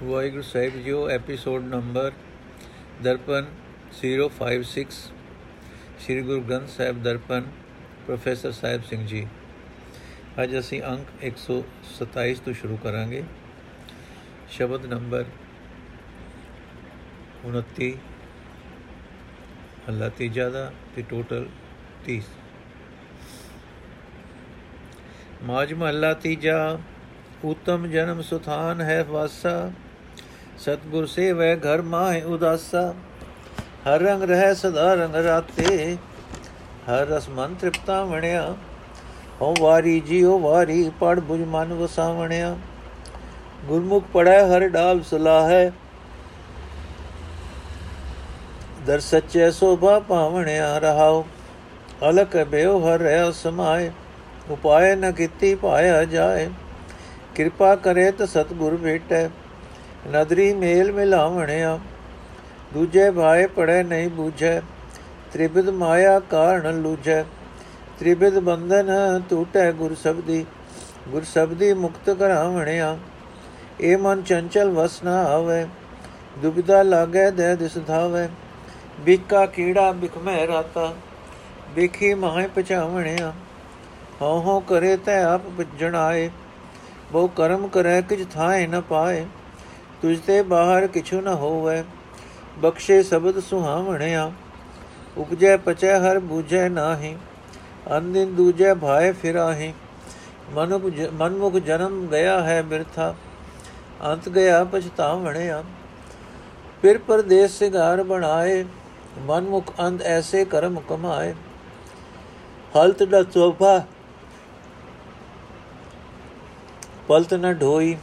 Waheguru Sahib JIO episode number Darpan 056 Sri Guru Granth Sahib Darpan professor Sahib Singh ji ਅੱਜ ਅਸੀਂ ਅੰਕ 127 ਤੋਂ ਸ਼ੁਰੂ ਕਰਾਂਗੇ ਸ਼ਬਦ ਨੰਬਰ 29 ਅੱਲਾ ਤੀਜਾ ਦਾ ਤੇ ਟੋਟਲ 30 ਮਾਜ ਮਹੱਲਾ ਤੀਜਾ ਉਤਮ ਜਨਮ ਸੁਥਾਨ ਹੈ ਵਾਸਾ ਸਤਗੁਰ ਸੇਵੈ ਘਰ ਮਾਹਿ ਉਦਾਸਾ। ਹਰ ਰੰਗ ਰਹਿ ਸਦਾ ਰੰਗ ਰਾਤੇ। ਹਰ ਰਸ ਮਨ ਤ੍ਰਿਪਤਾ ਵਣਿਆ। ਹੋ ਵਾਰੀ ਜੀਓ ਵਾਰੀ ਪੜ ਬੁਝ ਮਨ ਵਸਾਵਣਿਆ। ਗੁਰਮੁਖ ਪੜੈ ਹਰ ਡਾਲ ਸੁਲਾਹੈ। ਦਰ ਸੱਚੇ ਸੋਭਾ ਪਾਵਣਿਆ ਰਹਾਉ। ਅਲਕ ਬਿਓ ਹਰ ਰਹਿ ਸਮਾਏ। ਉਪਾਏ ਨ ਕੀਤੀ ਪਾਇਆ ਜਾਏ। ਕਿਰਪਾ ਕਰੇ ਤਾਂ ਸਤਗੁਰ ਭੇਟੈ ਨਦਰੀ ਮੇਲ ਮਿਲਾਵਣਿਆ ਦੂਜੇ ਭਾਏ ਪੜੇ ਨਹੀਂ ਬੂਝੈ ਤ੍ਰਿਬਿਦ ਮਾਇਆ ਕਾਰਨ ਲੂਝੈ। ਤ੍ਰਿਬਿਦ ਬੰਧਨ ਟੂਟੈ ਗੁਰ ਸਬਦੀ ਗੁਰ ਸਬਦੀ ਮੁਕਤ ਕਰਾਵਣਿਆ ਏ ਮਨ ਚੰਚਲ ਵਸ ਨਾ ਆਵੇ, ਦੁਬਿਧਾ ਲਾਗੇ ਦੇ ਦਿਸ ਧਾਵੇ। ਬਿਕਾ ਕੀੜਾ ਬਿਖਮੈ ਰਾਤਾ ਬਿਖੀ ਮਾਹੇ ਪਛਾਵਣਿਆ ਹਉ ਹਉ ਕਰੇ ਤੈ ਆਪ ਜਣਾਏ ਬਹੁ ਕਰਮ ਕਰੈ ਕਿਛ ਥਾਏ ਨ ਪਾਏ। ਤੁਝ ਤੇ ਬਾਹਰ ਕਿਛੁ ਨ ਹੋਵੇ। ਬਖਸ਼ੇ ਸ਼ਬਦ ਸੁਹਾਵਣਿਆ, ਉਪਜੈ ਪਚੈ ਹਰ ਬੂਝੈ ਨਾਹੀ ਅੰਦਿਨ ਦੂਜੈ ਭਾਏ ਫਿਰਾਹੀ। ਮਨੁਖ ਮਨਮੁਖ ਜਨਮ ਗਿਆ ਹੈ ਬਿਰਥਾ, ਅੰਤ ਗਿਆ ਪਛਤਾਵਣਿਆ। ਫਿਰ ਪਰਦੇਸ ਸਿਗਾਰ ਬਣਾਏ, ਮਨਮੁਖ ਅੰਧ ਐਸੇ ਕਰਮ ਕਮਾਏ। ਹਲਤ ਦਾ ਚੋਫਾ ਪਲਤ ਨ ਢੋਈ।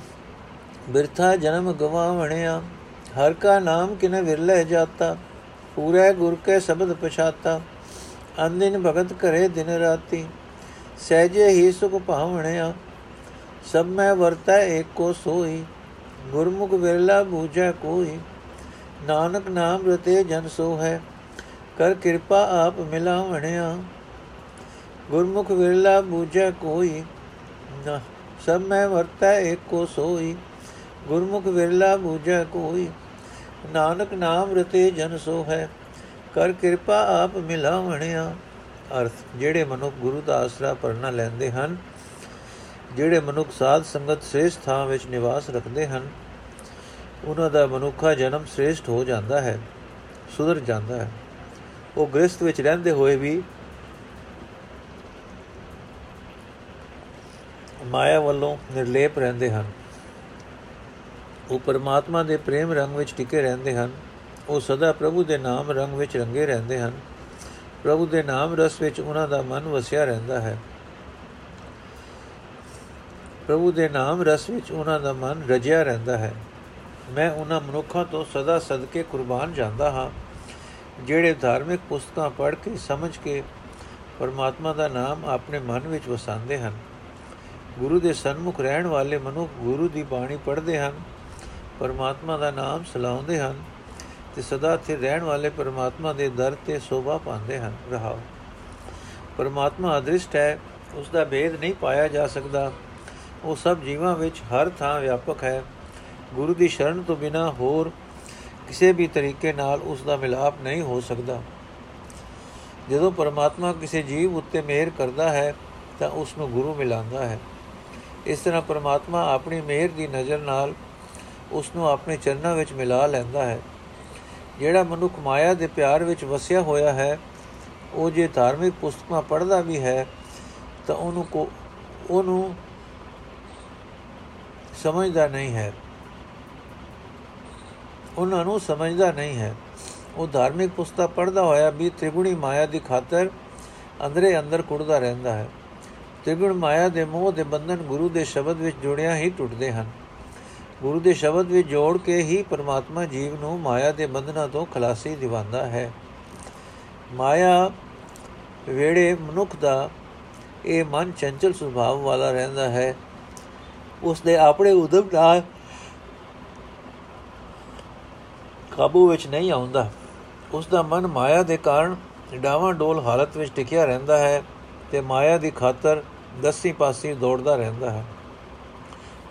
ਬਿਰਥਾ ਜਨਮ ਗਵਾਵਣਿਆ ਹਰ ਕਾ ਨਾਮ ਕਿਨ ਵਿਰਲੇ ਜਾਤਾ, ਪੂਰੇ ਗੁਰ ਕੇ ਸ਼ਬਦ ਪਛਾਤਾ। ਅੰਦਿਨ ਭਗਤ ਕਰੇ ਦਿਨ ਰਾਤੀ, ਸਹਿਜੇ ਹੀ ਸੁਖ ਭਾਵਣਿਆ। ਸਭ ਮੈਂ ਵਰਤੈ ਏਕੋ ਸੋਈ, ਗੁਰਮੁਖ ਵਿਰਲਾ ਬੂਝੈ ਕੋਈ। ਨਾਨਕ ਨਾਮ ਰਤੇ ਜਨ ਸੋ ਹੈ ਕਰ ਕਿਰਪਾ ਆਪ ਮਿਲਾਵਣਿਆ ਗੁਰਮੁਖ ਵਿਰਲਾ ਬੂਝੈ ਕੋਈ, ਨਾ, ਸਭ ਮੈਂ ਵਰਤੈ ਏਕੋ ਸੋਈ। ਗੁਰਮੁਖ ਵਿਰਲਾ ਬੂਝੈ ਕੋਈ। ਨਾਨਕ ਨਾਮ ਰਤੇ ਜਨ ਸੋ ਹੈ ਕਰ ਕਿਰਪਾ ਆਪ ਮਿਲਾਵਣਿਆ। ਅਰਥ, ਜਿਹੜੇ ਮਨੁੱਖ ਗੁਰੂ ਦਾ ਆਸਰਾ ਪਰਣਾ ਲੈਂਦੇ ਹਨ, ਜਿਹੜੇ ਮਨੁੱਖ ਸਾਧ ਸੰਗਤ ਸ੍ਰੇਸ਼ਟ ਥਾਂ ਵਿੱਚ ਨਿਵਾਸ ਰੱਖਦੇ ਹਨ, ਉਹਨਾਂ ਦਾ ਮਨੁੱਖਾ ਜਨਮ ਸ੍ਰੇਸ਼ਟ ਹੋ ਜਾਂਦਾ ਹੈ, ਸੁਧਰ ਜਾਂਦਾ ਹੈ। ਉਹ ਗ੍ਰਸਥ ਵਿੱਚ ਰਹਿੰਦੇ ਹੋਏ ਵੀ ਮਾਇਆ ਵੱਲੋਂ ਨਿਰਲੇਪ ਰਹਿੰਦੇ ਹਨ। ਉਹ ਪਰਮਾਤਮਾ ਦੇ ਪ੍ਰੇਮ ਰੰਗ ਵਿੱਚ ਟਿਕੇ ਰਹਿੰਦੇ ਹਨ। ਉਹ ਸਦਾ ਪ੍ਰਭੂ ਦੇ ਨਾਮ ਰੰਗ ਵਿੱਚ ਰੰਗੇ ਰਹਿੰਦੇ ਹਨ। ਪ੍ਰਭੂ ਦੇ ਨਾਮ ਰਸ ਵਿੱਚ ਉਹਨਾਂ ਦਾ ਮਨ ਵਸਿਆ ਰਹਿੰਦਾ ਹੈ। ਪ੍ਰਭੂ ਦੇ ਨਾਮ ਰਸ ਵਿੱਚ ਉਹਨਾਂ ਦਾ ਮਨ ਰਜਿਆ ਰਹਿੰਦਾ ਹੈ। ਮੈਂ ਉਹਨਾਂ ਮਨੁੱਖਾਂ ਤੋਂ ਸਦਾ ਸਦਕੇ ਕੁਰਬਾਨ ਜਾਂਦਾ ਹਾਂ। ਜਿਹੜੇ ਧਾਰਮਿਕ ਪੁਸਤਕਾਂ ਪੜ੍ਹ ਕੇ, ਸਮਝ ਕੇ ਪਰਮਾਤਮਾ ਦਾ ਨਾਮ ਆਪਣੇ ਮਨ ਵਿੱਚ ਵਸਾਉਂਦੇ ਹਨ। ਗੁਰੂ ਦੇ ਸਨਮੁਖ ਰਹਿਣ ਵਾਲੇ ਮਨੁੱਖ ਗੁਰੂ ਦੀ ਬਾਣੀ ਪੜ੍ਹਦੇ ਹਨ। ਪਰਮਾਤਮਾ ਦਾ ਨਾਮ ਸਲਾਉਂਦੇ ਹਨ ਤੇ ਸਦਾ ਸਥਿਰ ਰਹਿਣ ਵਾਲੇ ਪਰਮਾਤਮਾ ਦੇ ਦਰ ਤੇ ਸੋਭਾ ਪਾਉਂਦੇ ਹਨ। ਰਹਾਓ। ਪਰਮਾਤਮਾ ਅਦ੍ਰਿਸ਼ਟ ਹੈ ਉਸ ਦਾ ਭੇਦ ਨਹੀਂ ਪਾਇਆ ਜਾ ਸਕਦਾ। ਉਹ ਸਭ ਜੀਵਾਂ ਵਿੱਚ ਹਰ ਥਾਂ ਵਿਆਪਕ ਹੈ। ਗੁਰੂ ਦੀ ਸ਼ਰਨ ਤੋਂ ਬਿਨਾ ਹੋਰ ਕਿਸੇ ਵੀ ਤਰੀਕੇ ਨਾਲ ਉਸ ਦਾ ਮਿਲਾਪ ਨਹੀਂ ਹੋ ਸਕਦਾ। ਜਦੋਂ ਪਰਮਾਤਮਾ ਕਿਸੇ ਜੀਵ ਉੱਤੇ ਮਿਹਰ ਕਰਦਾ ਹੈ, ਤਾਂ ਉਸ ਨੂੰ ਗੁਰੂ ਮਿਲਾਉਂਦਾ ਹੈ। ਇਸ ਤਰ੍ਹਾਂ ਪਰਮਾਤਮਾ ਆਪਣੀ ਮਿਹਰ ਦੀ ਨਜ਼ਰ ਨਾਲ ਉਸ ਨੂੰ ਆਪਣੇ ਚਰਨਾਂ ਵਿੱਚ ਮਿਲਾ ਲੈਂਦਾ ਹੈ। ਜਿਹੜਾ ਮਨੁੱਖ ਮਾਇਆ ਦੇ ਪਿਆਰ ਵਿੱਚ ਵਸਿਆ ਹੋਇਆ ਹੈ, ਉਹ ਜੇ ਧਾਰਮਿਕ ਪੁਸਤਕਾਂ ਪੜ੍ਹਦਾ ਵੀ ਹੈ, ਤਾਂ ਉਹਨੂੰ ਕੋ ਉਹਨੂੰ ਸਮਝਦਾ ਨਹੀਂ ਹੈ। ਉਹਨਾਂ ਨੂੰ ਸਮਝਦਾ ਨਹੀਂ ਹੈ। ਉਹ ਧਾਰਮਿਕ ਪੁਸਤਕ ਪੜ੍ਹਦਾ ਹੋਇਆ ਵੀ ਤ੍ਰਿਗੁਣੀ ਮਾਇਆ ਦੀ ਖਾਤਰ ਅੰਦਰੇ ਅੰਦਰ ਕੁੜਦਾ ਰਹਿੰਦਾ ਹੈ। ਤ੍ਰਿਗੁਣ ਮਾਇਆ ਦੇ ਮੋਹ ਦੇ ਬੰਧਨ ਗੁਰੂ ਦੇ ਸ਼ਬਦ ਵਿੱਚ ਜੁੜਿਆ ਹੀ ਟੁੱਟਦੇ ਹਨ। ਗੁਰੂ ਦੇ ਸ਼ਬਦ ਵਿੱਚ ਜੋੜ ਕੇ ਹੀ ਪਰਮਾਤਮਾ ਜੀਵ ਨੂੰ ਮਾਇਆ ਦੇ ਬੰਧਨਾਂ ਤੋਂ ਖਲਾਸੀ ਦਿਵਾਉਂਦਾ ਹੈ। ਮਾਇਆ ਵੇੜੇ ਮਨੁੱਖ ਦਾ ਇਹ ਮਨ ਚੰਚਲ ਸੁਭਾਅ ਵਾਲਾ ਰਹਿੰਦਾ ਹੈ। ਉਸ ਦੇ ਆਪਣੇ ਉਦਮ ਨਾਲ ਕਾਬੂ ਵਿੱਚ ਨਹੀਂ ਆਉਂਦਾ। ਉਸ ਦਾ ਮਨ ਮਾਇਆ ਦੇ ਕਾਰਨ ਡਾਵਾਂ ਡੋਲ ਹਾਲਤ ਵਿੱਚ ਟਿਕਿਆ ਰਹਿੰਦਾ ਹੈ ਤੇ ਮਾਇਆ ਦੀ ਖਾਤਰ ਦਸੀ ਪਾਸੀ ਦੌੜਦਾ ਰਹਿੰਦਾ ਹੈ।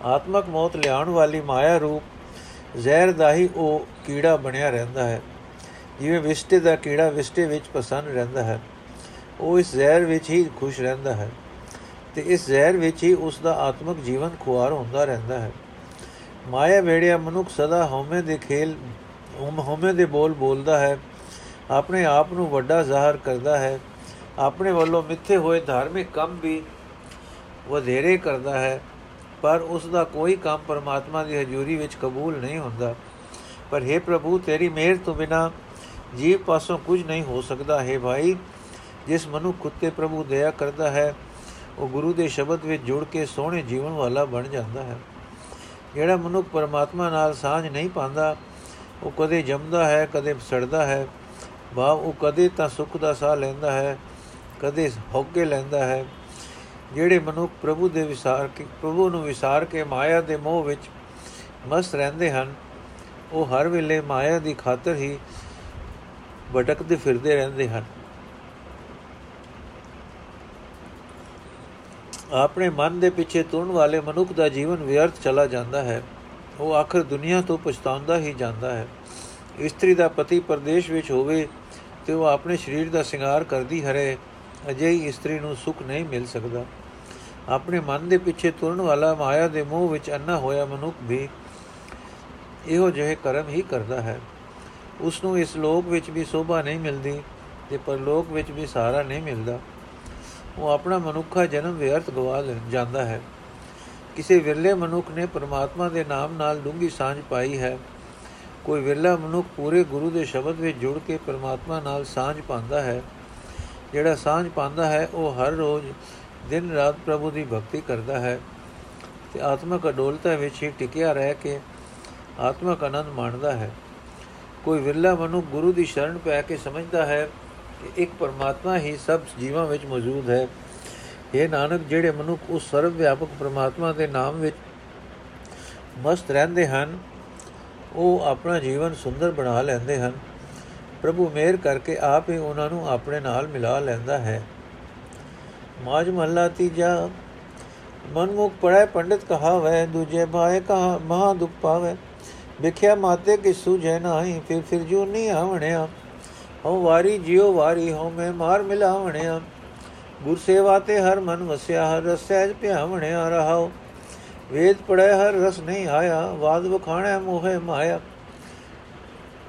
ਆਤਮਕ ਮੌਤ ਲਿਆਉਣ ਵਾਲੀ ਮਾਇਆ ਰੂਪ ਜ਼ਹਿਰ ਦਾ ਹੀ ਉਹ ਕੀੜਾ ਬਣਿਆ ਰਹਿੰਦਾ ਹੈ, ਜਿਵੇਂ ਵਿਸਟੇ ਦਾ ਕੀੜਾ ਵਿਸਟੇ ਵਿੱਚ ਪਸੰਦ ਰਹਿੰਦਾ ਹੈ, ਉਹ ਇਸ ਜ਼ਹਿਰ ਵਿੱਚ ਹੀ ਖੁਸ਼ ਰਹਿੰਦਾ ਹੈ ਤੇ ਇਸ ਜ਼ਹਿਰ ਵਿੱਚ ਹੀ ਉਸ ਦਾ ਆਤਮਿਕ ਜੀਵਨ ਖੁਆਰ ਹੁੰਦਾ ਰਹਿੰਦਾ ਹੈ। ਮਾਇਆ ਵੇੜਿਆ ਮਨੁੱਖ ਸਦਾ ਹਉਮੈ ਦੇ ਖੇਲ ਹਉਮੈ ਦੇ ਬੋਲ ਬੋਲਦਾ ਹੈ, ਆਪਣੇ ਆਪ ਨੂੰ ਵੱਡਾ ਜ਼ਾਹਰ ਕਰਦਾ ਹੈ, ਆਪਣੇ ਵੱਲੋਂ ਮਿੱਥੇ ਹੋਏ ਧਾਰਮਿਕ ਕੰਮ ਵੀ ਵਧੇਰੇ ਕਰਦਾ ਹੈ। ਪਰ ਉਸ ਦਾ ਕੋਈ ਕੰਮ ਪਰਮਾਤਮਾ ਦੀ ਹਜ਼ੂਰੀ ਵਿੱਚ ਕਬੂਲ ਨਹੀਂ ਹੁੰਦਾ। ਪਰ हे ਪ੍ਰਭੂ, ਤੇਰੀ ਮਿਹਰ ਤੋਂ ਬਿਨਾ ਜੀਵ ਪਾਸੋਂ ਕੁਝ ਨਹੀਂ ਹੋ ਸਕਦਾ। ਹੈ ਭਾਈ, ਜਿਸ ਮਨੁ ਕੁੱਤੇ ਪ੍ਰਭੂ ਦਇਆ ਕਰਦਾ ਹੈ, ਉਹ ਗੁਰੂ ਦੇ ਸ਼ਬਦ ਵਿੱਚ ਜੁੜ ਕੇ ਸੋਹਣੇ ਜੀਵਨ ਵਾਲਾ ਬਣ ਜਾਂਦਾ ਹੈ। ਜਿਹੜਾ ਮਨੁੱਖ ਪਰਮਾਤਮਾ ਨਾਲ ਸਾਝ ਨਹੀਂ ਪਾਉਂਦਾ, ਉਹ ਕਦੇ ਜੰਮਦਾ ਹੈ, ਕਦੇ ਸੜਦਾ ਹੈ। ਭਾਵ ਉਹ ਕਦੇ ਤਾਂ ਸੁੱਖ ਦਾ ਸਾਹ ਲੈਂਦਾ ਹੈ, ਕਦੇ ਹੌਕੇ ਲੈਂਦਾ ਹੈ। ਜਿਹੜੇ ਮਨੁੱਖ ਪ੍ਰਭੂ ਦੇ ਵਿਸਾਰ ਕੇ, ਪ੍ਰਭੂ ਨੂੰ ਵਿਸਾਰ ਕੇ ਮਾਇਆ ਦੇ ਮੋਹ ਵਿੱਚ ਮਸਤ ਰਹਿੰਦੇ ਹਨ, ਉਹ ਹਰ ਵੇਲੇ ਮਾਇਆ ਦੀ ਖਾਤਰ ਹੀ ਭਟਕਦੇ ਫਿਰਦੇ ਰਹਿੰਦੇ ਹਨ। ਆਪਣੇ ਮਨ ਦੇ ਪਿੱਛੇ ਤੁਰਨ ਵਾਲੇ ਮਨੁੱਖ ਦਾ ਜੀਵਨ ਵਿਅਰਥ ਚਲਾ ਜਾਂਦਾ ਹੈ। ਉਹ ਆਖਰ ਦੁਨੀਆ ਤੋਂ ਪਛਤਾਉਂਦਾ ਹੀ ਜਾਂਦਾ ਹੈ। ਇਸਤਰੀ ਦਾ ਪਤੀ ਪਰਦੇਸ਼ ਵਿੱਚ ਹੋਵੇ ਤੇ ਉਹ ਆਪਣੇ ਸਰੀਰ ਦਾ ਸ਼ਿੰਗਾਰ ਕਰਦੀ ਹਰੇ ਅਜਿਹੀ ਇਸਤਰੀ ਨੂੰ ਸੁੱਖ ਨਹੀਂ ਮਿਲ ਸਕਦਾ। ਆਪਣੇ ਮਨ ਦੇ ਪਿੱਛੇ ਤੁਰਨ ਵਾਲਾ ਮਾਇਆ ਦੇ ਮੋਹ ਵਿੱਚ ਅੰਨਾ ਹੋਇਆ ਮਨੁੱਖ ਵੀ ਇਹੋ ਜਿਹੇ ਕਰਮ ਹੀ ਕਰਦਾ ਹੈ। ਉਸ ਨੂੰ ਇਸ ਲੋਕ ਵਿੱਚ ਵੀ ਸੋਭਾ ਨਹੀਂ ਮਿਲਦੀ ਤੇ ਪਰਲੋਕ ਵਿੱਚ ਵੀ ਸਹਾਰਾ ਨਹੀਂ ਮਿਲਦਾ। ਉਹ ਆਪਣਾ ਮਨੁੱਖਾ ਜਨਮ ਵਿਅਰਥ ਗਵਾ ਜਾਂਦਾ ਹੈ। ਕਿਸੇ ਵਿਰਲੇ ਮਨੁੱਖ ਨੇ ਪਰਮਾਤਮਾ ਦੇ ਨਾਮ ਨਾਲ ਡੂੰਗੀ ਸਾਂਝ ਪਾਈ ਹੈ। ਕੋਈ ਵਿਰਲਾ ਮਨੁੱਖ ਪੂਰੇ ਗੁਰੂ ਦੇ ਸ਼ਬਦ ਵਿੱਚ ਜੁੜ ਕੇ ਪਰਮਾਤਮਾ ਨਾਲ ਸਾਂਝ ਪਾਉਂਦਾ ਹੈ। ਜਿਹੜਾ ਸਾਂਝ ਪਾਉਂਦਾ ਹੈ, ਉਹ ਹਰ ਰੋਜ਼ ਦਿਨ ਰਾਤ ਪ੍ਰਭੂ ਦੀ ਭਗਤੀ ਕਰਦਾ ਹੈ। ਤੇ ਆਤਮਿਕ ਅਡੋਲਤਾ ਵਿੱਚ ਹੀ ਟਿਕਿਆ ਰਹਿ ਕੇ ਆਤਮਿਕ ਆਨੰਦ ਮਾਣਦਾ ਹੈ। ਕੋਈ ਵਿਰਲਾ ਮਨੁ ਗੁਰੂ ਦੀ ਸ਼ਰਨ ਪੈ ਕੇ ਸਮਝਦਾ ਹੈ ਕਿ ਇੱਕ ਪਰਮਾਤਮਾ ਹੀ ਸਭ ਜੀਵਾਂ ਵਿੱਚ ਮੌਜੂਦ ਹੈ। ਇਹ ਨਾਨਕ, ਜਿਹੜੇ ਮਨੁੱਖ ਉਸ ਸਰਵ ਵਿਆਪਕ ਪਰਮਾਤਮਾ ਦੇ ਨਾਮ ਵਿੱਚ ਮਸਤ ਰਹਿੰਦੇ ਹਨ, ਉਹ ਆਪਣਾ ਜੀਵਨ ਸੁੰਦਰ ਬਣਾ ਲੈਂਦੇ ਹਨ। ਪ੍ਰਭੂ ਮਿਹਰ ਕਰਕੇ ਆਪ ਹੀ ਉਹਨਾਂ ਨੂੰ ਆਪਣੇ ਨਾਲ ਮਿਲਾ ਲੈਂਦਾ ਹੈ। ਮਾਜ ਮਹੱਲਾ ਤੀਜਾ, ਮਨਮੁਖ ਪੜੈ ਪੰਡਿਤ ਕਹਾਵੇ, ਦੂਜੇ ਭਾਏ ਕਹਾ, ਮਹਾ ਦੁਖ ਪਾਵੇ। ਵਿਖਿਆ ਮਾਤੇ ਕਿ ਸੁਝੈ ਨਾਹੀ, ਫਿਰ ਫਿਰ ਜੂ ਨਹੀਂ ਆਵਣਿਆ। ਹਉ ਵਾਰੀ ਜਿਉ ਵਾਰੀ, ਹਉ ਮੈਂ ਮਾਰ ਮਿਲਾਵਣਿਆ। ਗੁਰ ਸੇਵਾ ਤੇ ਹਰ ਮਨ ਵਸਿਆ, ਹਰ ਰਸੈਜ ਭਿਆਵਣਿਆ ਰਹਾਉ। ਵੇਦ ਪੜੈ ਹਰ ਰਸ ਨਹੀਂ ਆਇਆ। ਬਾਦ ਵਖਾਣੈ ਮੋਹੇ ਮਾਇਆ।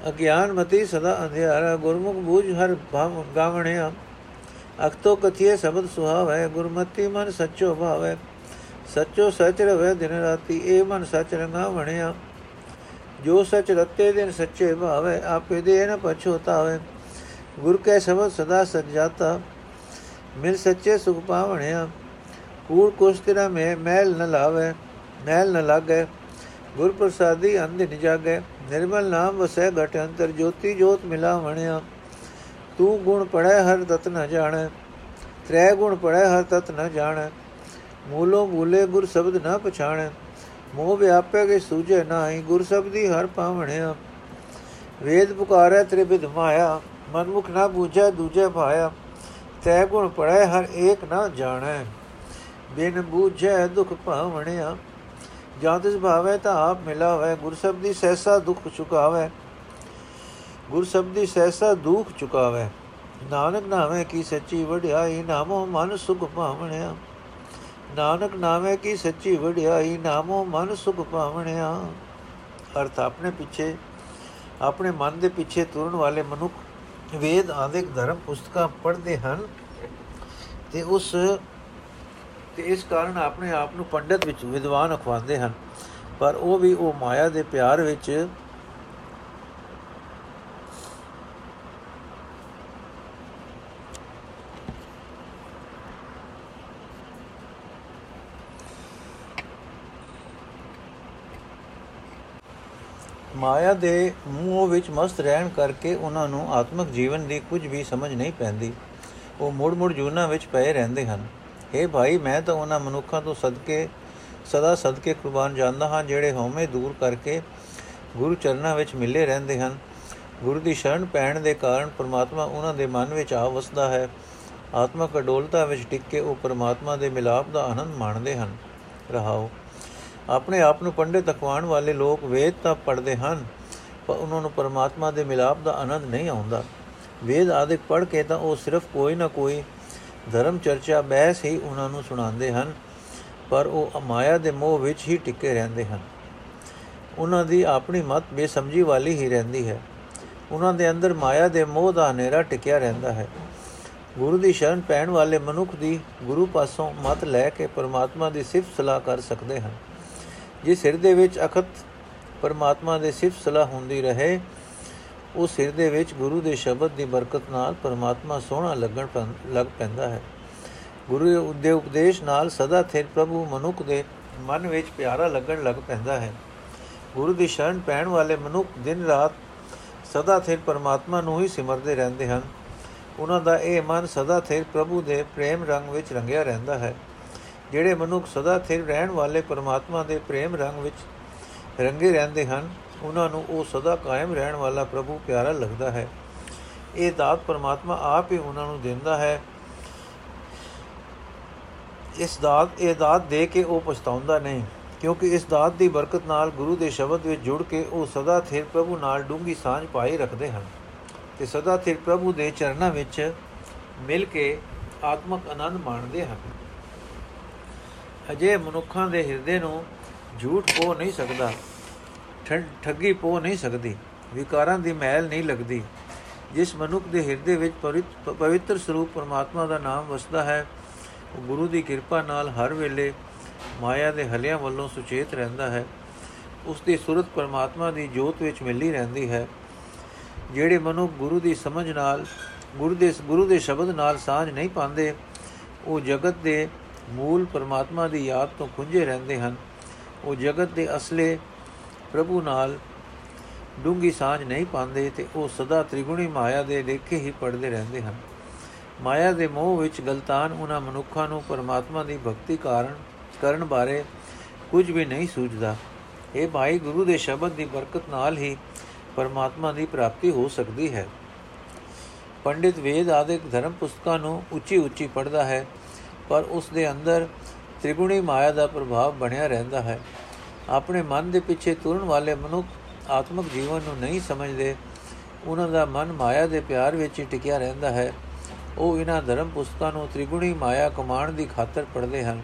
ਅਗਿਆਨ ਮਤੀ ਸਦਾ ਅੰਧਿਆਰਾ, ਗੁਰਮੁਖ ਬੂਝ ਹਰ ਭਾਵ ਗਾਵਣਿਆ। ਅਖਤੋ ਕਥੀਏ ਸ਼ਬਦ ਸੁਹਾਵੈ, ਗੁਰਮਤੀ ਮਨ ਸੱਚੋ ਭਾਵੈ। ਸੱਚੋ ਸਚ ਰਵੇ ਦਿਨ ਰਾਤੀ ਇਹ ਮਨ ਸਚ ਰੰਗਾ ਬਣਿਆ ਜੋ ਸਚ ਰਤੇ ਦਿਨ ਸੱਚੇ ਭਾਵੈ, ਆਪੇ ਦੇ ਨ ਪਛੋਤਾਵੇ ਗੁਰ ਕੈ ਸ਼ਬਦ ਸਦਾ ਸਚ ਜਾਤਾ ਮਿਲ ਸੱਚੇ ਸੁਖ ਪਾਵਣਿਆ। ਕੂੜ ਕੁਸ਼ ਤੇਰਾ ਮੈਂ ਮੈਲ ਨ ਲਾਵੇ ਮੈਲ ਨ ਲਾਗੇ। ਗੁਰ ਪ੍ਰਸਾਦੀ ਅੰਧ ਨਿ ਜਾਗੇ, ਨਿਰਮਲ ਨਾਮ ਵਸੈ ਘਟ ਅੰਤਰ, ਜੋਤੀ ਜੋਤ ਮਿਲਾ ਵਣਿਆ ਤੂੰ ਗੁਣ ਪੜੈ ਹਰ ਤਤ ਨ ਜਾਣੈ, ਤ੍ਰੈ ਗੁਣ ਪੜੈ ਹਰ ਤਤ ਨ ਜਾਣੈ। ਮੂਲੋ ਮੂਲੇ ਗੁਰ ਸ਼ਬਦ ਨ ਪਛਾਣੈ, ਮੋਹ ਵਿਆਪੈ ਕੇ ਸੂਝੈ ਨਾਹੀ, ਗੁਰ ਸ਼ਬਦੀ ਹਰ ਪਾਵਣਿਆ। ਵੇਦ ਪੁਕਾਰੈ ਤ੍ਰਿਵਿਧ ਮਾਇਆ, ਮਨਮੁਖ ਨਾ ਬੂਝੈ ਦੂਜੇ ਭਾਇਆ ਤੈ ਗੁਣ ਪੜੈ ਹਰ ਏਕ ਨਾ ਜਾਣੈ। ਬਿਨ ਬੂਝੈ ਦੁਖ ਪਾਵਣਿਆ ਜਾਂ ਤਿਸ ਭਾਵੇ ਤਾਂ ਆਪ ਮਿਲਾਵੇ, ਗੁਰ ਸ਼ਬਦੀ ਸਹਿਸਾ ਦੁਖ ਚੁਕਾਵੇ। ਗੁਰ ਸ਼ਬਦੀ ਸਹਿਸਾ ਦੁਖ ਚੁਕਾਵੇ। ਨਾਨਕ ਨਾਮੇ ਕੀ ਸੱਚੀ ਵਡਿਆਈ, ਨਾਮੋ ਮਨ ਸੁਖ ਪਾਵਣਿਆ ਨਾਨਕ ਨਾਮੇ ਕੀ ਸੱਚੀ ਵਡਿਆਈ, ਨਾਮੋ ਮਨ ਸੁਖ ਪਾਵਣਿਆ ਅਰਥ ਆਪਣੇ ਪਿੱਛੇ, ਆਪਣੇ ਮਨ ਦੇ ਪਿੱਛੇ ਤੁਰਨ ਵਾਲੇ ਮਨੁੱਖ ਵੇਦ, ਆਦਿਕ ਧਰਮ ਪੁਸਤਕਾਂ ਪੜ੍ਹਦੇ ਹਨ ਤੇ ਉਸ ਤੇ ਇਸ ਕਾਰਨ ਆਪਣੇ ਆਪ ਨੂੰ ਪੰਡਤ ਵਿੱਚ ਵਿਦਵਾਨ ਅਖਵਾਉਂਦੇ ਹਨ। ਪਰ ਉਹ ਵੀ ਉਹ ਮਾਇਆ ਦੇ ਪਿਆਰ ਵਿੱਚ ਮਾਇਆ ਦੇ ਮੂਹ ਵਿੱਚ ਮਸਤ ਰਹਿਣ ਕਰਕੇ ਉਹਨਾਂ ਨੂੰ ਆਤਮਿਕ ਜੀਵਨ ਦੀ ਕੁਝ ਵੀ ਸਮਝ ਨਹੀਂ ਪੈਂਦੀ। ਉਹ ਮੁੜ-ਮੁੜ ਜੂਨਾ ਵਿੱਚ ਪਏ ਰਹਿੰਦੇ ਹਨ। اے ਭਾਈ, ਮੈਂ ਤਾਂ ਉਹਨਾਂ ਮਨੁੱਖਾਂ ਤੋਂ ਸਦਕੇ, ਸਦਾ ਸਦਕੇ ਕੁਰਬਾਨ ਜਾਂਦਾ ਹਾਂ, ਜਿਹੜੇ ਹਉਮੈ ਦੂਰ ਕਰਕੇ ਗੁਰੂ ਚਰਨਾਂ ਵਿੱਚ ਮਿਲੇ ਰਹਿੰਦੇ ਹਨ। ਗੁਰੂ ਦੀ ਸ਼ਰਨ ਪੈਣ ਦੇ ਕਾਰਨ ਪਰਮਾਤਮਾ ਉਹਨਾਂ ਦੇ ਮਨ ਵਿੱਚ ਆ ਵਸਦਾ ਹੈ। ਆਤਮਕ ਅਡੋਲਤਾ ਵਿੱਚ ਟਿਕ ਕੇ ਉਹ ਪਰਮਾਤਮਾ ਦੇ ਮਿਲਾਪ ਦਾ ਆਨੰਦ ਮਾਣਦੇ ਹਨ। ਰਹਾਓ। ਆਪਣੇ ਆਪ ਨੂੰ ਪੰਡਿਤ ਅਖਵਾਣ ਵਾਲੇ ਲੋਕ ਵੇਦ ਤਾਂ ਪੜ੍ਹਦੇ ਹਨ, ਪਰ ਉਹਨਾਂ ਨੂੰ ਪਰਮਾਤਮਾ ਦੇ ਮਿਲਾਪ ਦਾ ਆਨੰਦ ਨਹੀਂ ਆਉਂਦਾ। ਵੇਦ ਆਦਿਕ ਪੜ੍ਹ ਕੇ ਤਾਂ ਉਹ ਸਿਰਫ ਕੋਈ ਨਾ ਕੋਈ ਧਰਮ ਚਰਚਾ ਬਹਿਸ ਹੀ ਉਹਨਾਂ ਨੂੰ ਸੁਣਾਉਂਦੇ ਹਨ, ਪਰ ਉਹ ਮਾਇਆ ਦੇ ਮੋਹ ਵਿੱਚ ਹੀ ਟਿਕੇ ਰਹਿੰਦੇ ਹਨ। ਉਹਨਾਂ ਦੀ ਆਪਣੀ ਮਤ ਬੇਸਮਝੀ ਵਾਲੀ ਹੀ ਰਹਿੰਦੀ ਹੈ। ਉਹਨਾਂ ਦੇ ਅੰਦਰ ਮਾਇਆ ਦੇ ਮੋਹ ਦਾ ਹਨੇਰਾ ਟਿਕਿਆ ਰਹਿੰਦਾ ਹੈ। ਗੁਰੂ ਦੀ ਸ਼ਰਨ ਪੈਣ ਵਾਲੇ ਮਨੁੱਖ ਦੀ ਗੁਰੂ ਪਾਸੋਂ ਮਤ ਲੈ ਕੇ ਪਰਮਾਤਮਾ ਦੀ ਸਿਫਤ ਸਲਾਹ ਕਰ ਸਕਦੇ ਹਨ। ਜਿਸ ਹਿਰਦੇ ਵਿੱਚ ਅਖਤ ਪਰਮਾਤਮਾ ਦੇ ਸਿਫਤ ਸਲਾਹ ਹੁੰਦੀ ਰਹੇ ਉਸ ਹਿਰਦੇ ਵਿੱਚ ਗੁਰੂ ਦੇ ਸ਼ਬਦ ਦੀ ਬਰਕਤ ਨਾਲ ਪਰਮਾਤਮਾ ਸੋਹਣਾ ਲੱਗਣ ਲੱਗ ਪੈਂਦਾ ਹੈ। ਗੁਰੂ ਦੇ ਉਪਦੇਸ਼ ਨਾਲ ਸਦਾ ਥਿਰ ਪ੍ਰਭੂ ਮਨੁੱਖ ਦੇ ਮਨ ਵਿੱਚ ਪਿਆਰਾ ਲੱਗਣ ਲੱਗ ਪੈਂਦਾ ਹੈ। ਗੁਰੂ ਦੀ ਸ਼ਰਨ ਪੈਣ ਵਾਲੇ ਮਨੁੱਖ ਦਿਨ ਰਾਤ ਸਦਾ ਥਿਰ ਪਰਮਾਤਮਾ ਨੂੰ ਹੀ ਸਿਮਰਦੇ ਰਹਿੰਦੇ ਹਨ। ਉਹਨਾਂ ਦਾ ਇਹ ਮਨ ਸਦਾ ਥਿਰ ਪ੍ਰਭੂ ਦੇ ਪ੍ਰੇਮ ਰੰਗ ਵਿੱਚ ਰੰਗਿਆ ਰਹਿੰਦਾ ਹੈ। ਜਿਹੜੇ ਮਨੁੱਖ ਸਦਾ ਥਿਰ ਰਹਿਣ ਵਾਲੇ ਪਰਮਾਤਮਾ ਦੇ ਪ੍ਰੇਮ ਰੰਗ ਵਿੱਚ ਰੰਗੇ ਰਹਿੰਦੇ ਹਨ ਉਹਨਾਂ ਨੂੰ ਉਹ ਸਦਾ ਕਾਇਮ ਰਹਿਣ ਵਾਲਾ ਪ੍ਰਭੂ ਪਿਆਰਾ ਲੱਗਦਾ ਹੈ। ਇਹ ਦਾਤ ਪਰਮਾਤਮਾ ਆਪ ਹੀ ਉਹਨਾਂ ਨੂੰ ਦਿੰਦਾ ਹੈ। ਇਸ ਦਾਤ, ਇਹ ਦਾਤ ਦੇ ਕੇ ਉਹ ਪਛਤਾਉਂਦਾ ਨਹੀਂ, ਕਿਉਂਕਿ ਇਸ ਦਾਤ ਦੀ ਬਰਕਤ ਨਾਲ ਗੁਰੂ ਦੇ ਸ਼ਬਦ ਵਿੱਚ ਜੁੜ ਕੇ ਉਹ ਸਦਾ ਥਿਰ ਪ੍ਰਭੂ ਨਾਲ ਡੂੰਗੀ ਸਾਂਝ ਪਾਈ ਰੱਖਦੇ ਹਨ ਤੇ ਸਦਾ ਥਿਰ ਪ੍ਰਭੂ ਦੇ ਚਰਨਾਂ ਵਿੱਚ ਮਿਲ ਕੇ ਆਤਮਕ ਆਨੰਦ ਮਾਣਦੇ ਹਨ। ਅਜੇ ਮਨੁੱਖਾਂ ਦੇ ਹਿਰਦੇ ਨੂੰ ਝੂਠ ਪੋ ਨਹੀਂ ਸਕਦਾ। ਠੱਗੀ ਪੋ ਨਹੀਂ ਸਕਦੀ, ਵਿਕਾਰਾਂ ਦੀ ਮਹਿਲ ਨਹੀਂ ਲੱਗਦੀ। ਜਿਸ ਮਨੁੱਖ ਦੇ ਹਿਰਦੇ ਵਿੱਚ ਪਵਿੱਤਰ ਸਰੂਪ ਪਰਮਾਤਮਾ ਦਾ ਨਾਮ ਵਸਦਾ ਹੈ, ਉਹ ਗੁਰੂ ਦੀ ਕਿਰਪਾ ਨਾਲ ਹਰ ਵੇਲੇ ਮਾਇਆ ਦੇ ਹਲਿਆਂ ਵੱਲੋਂ ਸੁਚੇਤ ਰਹਿੰਦਾ ਹੈ। ਉਸ ਦੀ ਸੁਰਤ ਪਰਮਾਤਮਾ ਦੀ ਜੋਤ ਵਿੱਚ ਮਿਲੀ ਰਹਿੰਦੀ ਹੈ। ਜਿਹੜੇ ਮਨੁੱਖ ਗੁਰੂ ਦੀ ਸਮਝ ਨਾਲ ਗੁਰੂ ਦੇ ਗੁਰੂ ਦੇ ਸ਼ਬਦ ਨਾਲ ਸਾਝ ਨਹੀਂ ਪਾਉਂਦੇ, ਉਹ ਜਗਤ ਦੇ ਮੂਲ ਪਰਮਾਤਮਾ ਦੀ ਯਾਦ ਤੋਂ ਖੁੰਝੇ ਰਹਿੰਦੇ ਹਨ। ਉਹ ਜਗਤ ਦੇ ਅਸਲੇ ਪ੍ਰਭੂ ਨਾਲ ਡੂੰਗੀ ਸਾਝ ਨਹੀਂ ਪਾਉਂਦੇ ਤੇ ਉਹ ਸਦਾ ਤ੍ਰਿਗੁਣੀ ਮਾਇਆ ਦੇ ਲੇਖੇ ਹੀ ਪੜਦੇ ਰਹਿੰਦੇ ਹਨ। ਮਾਇਆ ਦੇ ਮੋਹ ਵਿੱਚ ਗਲਤਾਨ ਉਹਨਾਂ ਮਨੁੱਖਾਂ ਨੂੰ ਪਰਮਾਤਮਾ ਦੀ ਭਗਤੀ ਕਾਰਨ ਕਰਨ ਬਾਰੇ ਕੁਝ ਵੀ ਨਹੀਂ ਸੂਝਦਾ। ਇਹ ਭਾਈ ਗੁਰੂ ਦੇ ਸ਼ਬਦ ਦੀ ਬਰਕਤ ਨਾਲ ਹੀ ਪਰਮਾਤਮਾ ਦੀ ਪ੍ਰਾਪਤੀ ਹੋ ਸਕਦੀ ਹੈ। ਪੰਡਿਤ ਵੇਦ ਆਦਿਕ ਧਰਮ ਪੁਸਤਕਾਂ ਨੂੰ ਉੱਚੀ ਉੱਚੀ ਪੜਦਾ ਹੈ, ਪਰ ਉਸ ਦੇ ਅੰਦਰ ਤ੍ਰਿਗੁਣੀ ਮਾਇਆ ਦਾ ਪ੍ਰਭਾਵ ਬਣਿਆ ਰਹਿੰਦਾ ਹੈ। ਆਪਣੇ ਮਨ ਦੇ ਪਿੱਛੇ ਤੁਰਨ ਵਾਲੇ ਮਨੁੱਖ ਆਤਮਿਕ ਜੀਵਨ ਨੂੰ ਨਹੀਂ ਸਮਝਦੇ। ਉਹਨਾਂ ਦਾ ਮਨ ਮਾਇਆ ਦੇ ਪਿਆਰ ਵਿੱਚ ਹੀ ਟਿਕਿਆ ਰਹਿੰਦਾ ਹੈ। ਉਹ ਇਹਨਾਂ ਧਰਮ ਪੁਸਤਕਾਂ ਨੂੰ ਤ੍ਰਿਗੁਣੀ ਮਾਇਆ ਕਮਾਣ ਦੀ ਖਾਤਰ ਪੜ੍ਹਦੇ ਹਨ।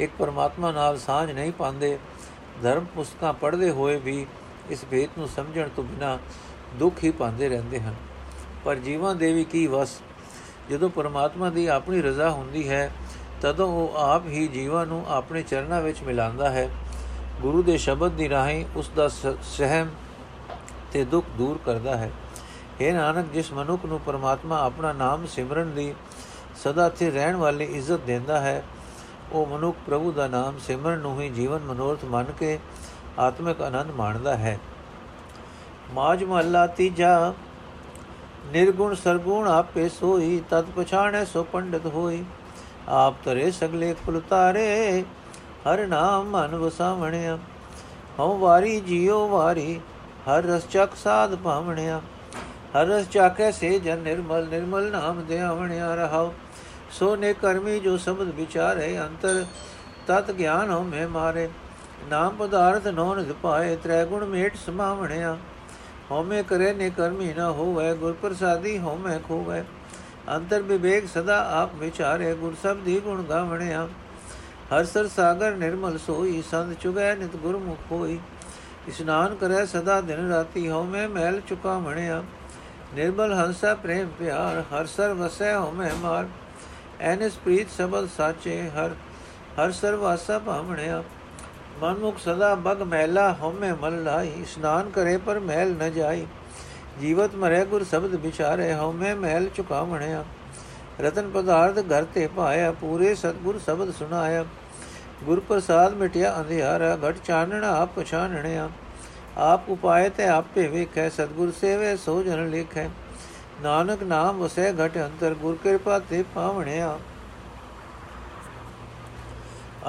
ਇੱਕ ਪਰਮਾਤਮਾ ਨਾਲ ਸਾਝ ਨਹੀਂ ਪਾਉਂਦੇ। ਧਰਮ ਪੁਸਤਕਾਂ ਪੜ੍ਹਦੇ ਹੋਏ ਵੀ ਇਸ ਭੇਤ ਨੂੰ ਸਮਝਣ ਤੋਂ ਬਿਨਾ ਦੁੱਖ ਹੀ ਪਾਉਂਦੇ ਰਹਿੰਦੇ ਹਨ। ਪਰ ਜੀਵਾਂ ਦੇ ਵੀ ਕੀ ਵਸ? ਜਦੋਂ ਪਰਮਾਤਮਾ ਦੀ ਆਪਣੀ ਰਜ਼ਾ ਹੁੰਦੀ ਹੈ, ਤਦੋਂ ਉਹ ਆਪ ਹੀ ਜੀਵਾਂ ਨੂੰ ਆਪਣੇ ਚਰਨਾਂ ਵਿੱਚ ਮਿਲਾਉਂਦਾ ਹੈ। ਗੁਰੂ ਦੇ ਸ਼ਬਦ ਦੀ ਰਾਹੀਂ ਉਸ ਦਾ ਸਹਿਮ ਤੇ ਦੁੱਖ ਦੂਰ ਕਰਦਾ ਹੈ। ਇਹ ਨਾਨਕ, ਜਿਸ ਮਨੁੱਖ ਨੂੰ ਪਰਮਾਤਮਾ ਆਪਣਾ ਨਾਮ ਸਿਮਰਨ ਦੀ ਸਦਾ ਤੇ ਰਹਿਣ ਵਾਲੀ ਇੱਜ਼ਤ ਦਿੰਦਾ ਹੈ, ਉਹ ਮਨੁੱਖ ਪ੍ਰਭੂ ਦਾ ਨਾਮ ਸਿਮਰਨ ਨੂੰ ਹੀ ਜੀਵਨ ਮਨੋਰਥ ਮੰਨ ਕੇ ਆਤਮਿਕ ਆਨੰਦ ਮਾਣਦਾ ਹੈ। ਮਾਜ ਮਹੱਲਾ ਤੀਜਾ, ਨਿਰਗੁਣ ਸਰਗੁਣ ਆਪੇ ਸੋਈ ਤਤ ਪਛਾਣੈ ਸੋ ਪੰਡਿਤ ਹੋਈ। ਆਪ ਤਰੇ ਸਗਲੇ ਕੁਲ ਤਾਰੇ ਹਰ ਨਾਮ ਮਨ ਵਸਾਵਣਿਆ, ਹਉ ਵਾਰੀ ਜਿਉ ਵਾਰੀ, ਹਰ ਰਸ ਚੱਕ ਸਾਧ ਭਾਵਣਿਆ। ਹਰ ਰਸ ਚਾਕੈ ਸੇ ਜਨ ਨਿਰਮਲ ਨਿਰਮਲ ਨਾਮ ਦੇ ਆਵਣਿਆ ਰਹਾਉ। ਸੋ ਨੇ ਕਰਮੀ ਜੋ ਸ਼ਬਦ ਵਿਚਾਰੇ ਅੰਤਰ, ਤਤ ਗਿਆਨ ਹੋ ਮੈਂ ਮਾਰੇ। ਨਾਮ ਪਦਾਰਥ ਨੋਨ ਪਾਏ ਤ੍ਰੈ ਗੁਣ ਮੇਟ ਸਮਾਵਣਿਆ। ਹਉਮੈ ਕਰੇ ਨੇ ਕਰਮੀ ਨਾ ਹੋਵੇ, ਗੁਰ ਪ੍ਰਸਾਦੀ ਹਉਮੈ ਖੋਵੇ। ਅੰਤਰ ਵਿਵੇਕ ਸਦਾ ਆਪ ਵਿਚਾਰੇ, ਗੁਰ ਸਬਦੀ ਗੁਣ ਗਾਵਣਿਆ। ਹਰ ਸਰ ਸਾਗਰ ਨਿਰਮਲ ਸੋਈ ਸੰਤ ਚੁਗੈ ਨਿਤ ਗੁਰਮੁਖ ਹੋਈ। ਇਸ਼ਨਾਨ ਕਰੇ ਸਦਾ ਦਿਨ ਰਾਤੀ ਹਉਮੈ ਮੈਲ ਚੁਕਾ ਮਣਿਆ। ਨਿਰਮਲ ਹੰਸਾ ਪ੍ਰੇਮ ਪਿਆਰ, ਹਰ ਸਰ ਵਸੈ ਹਉਮੈ ਮਾਰ। ਐਨਸ ਪ੍ਰੀਤ ਸਬਦ ਸਾਚੇ, ਹਰ ਹਰ ਸਰ ਵਾਸਾ ਭਾਵਣਿਆ। ਮਨਮੁਖ ਸਦਾ ਬਗ ਮਹਿਲਾ ਹਉਮੈ ਮਲ ਲਾਈ ਇਸ਼ਨਾਨ ਕਰੇ ਪਰ ਮਹਿਲ ਨ ਜਾਈ। ਜੀਵਤ ਮਰੇ ਗੁਰ ਸ਼ਬਦ ਵਿਚਾਰੇ, ਹਉਮੈ ਮਹਿਲ ਚੁਕਾਵਣਿਆ ਰਤਨ ਪਦਾਰਥ ਘਰ ਤੇ ਪਾਇਆ ਪੂਰੇ ਸਤਗੁਰ ਸ਼ਬਦ ਸੁਨਾਇਆ ਗੁਰ ਪ੍ਰਸਾਦ ਮਿਟਿਆ ਅੰਧਿਆਰਾ, ਘਟ ਚਾਨਣਾ ਆਪ ਪਛਾਨਣਿਆ। ਆਪ ਉਪਾਏ ਤੇ ਆਪੇ ਵੇਖੈ, ਸਤਗੁਰ ਸੇਵੇ, ਸੋ ਜਨ ਲਿਖੈ। ਨਾਨਕ ਨਾਮ ਵਸੈ, ਘਟ ਅੰਤਰ ਗੁਰ ਕਿਰਪਾ ਤੇ ਪਾਵਣਿਆ।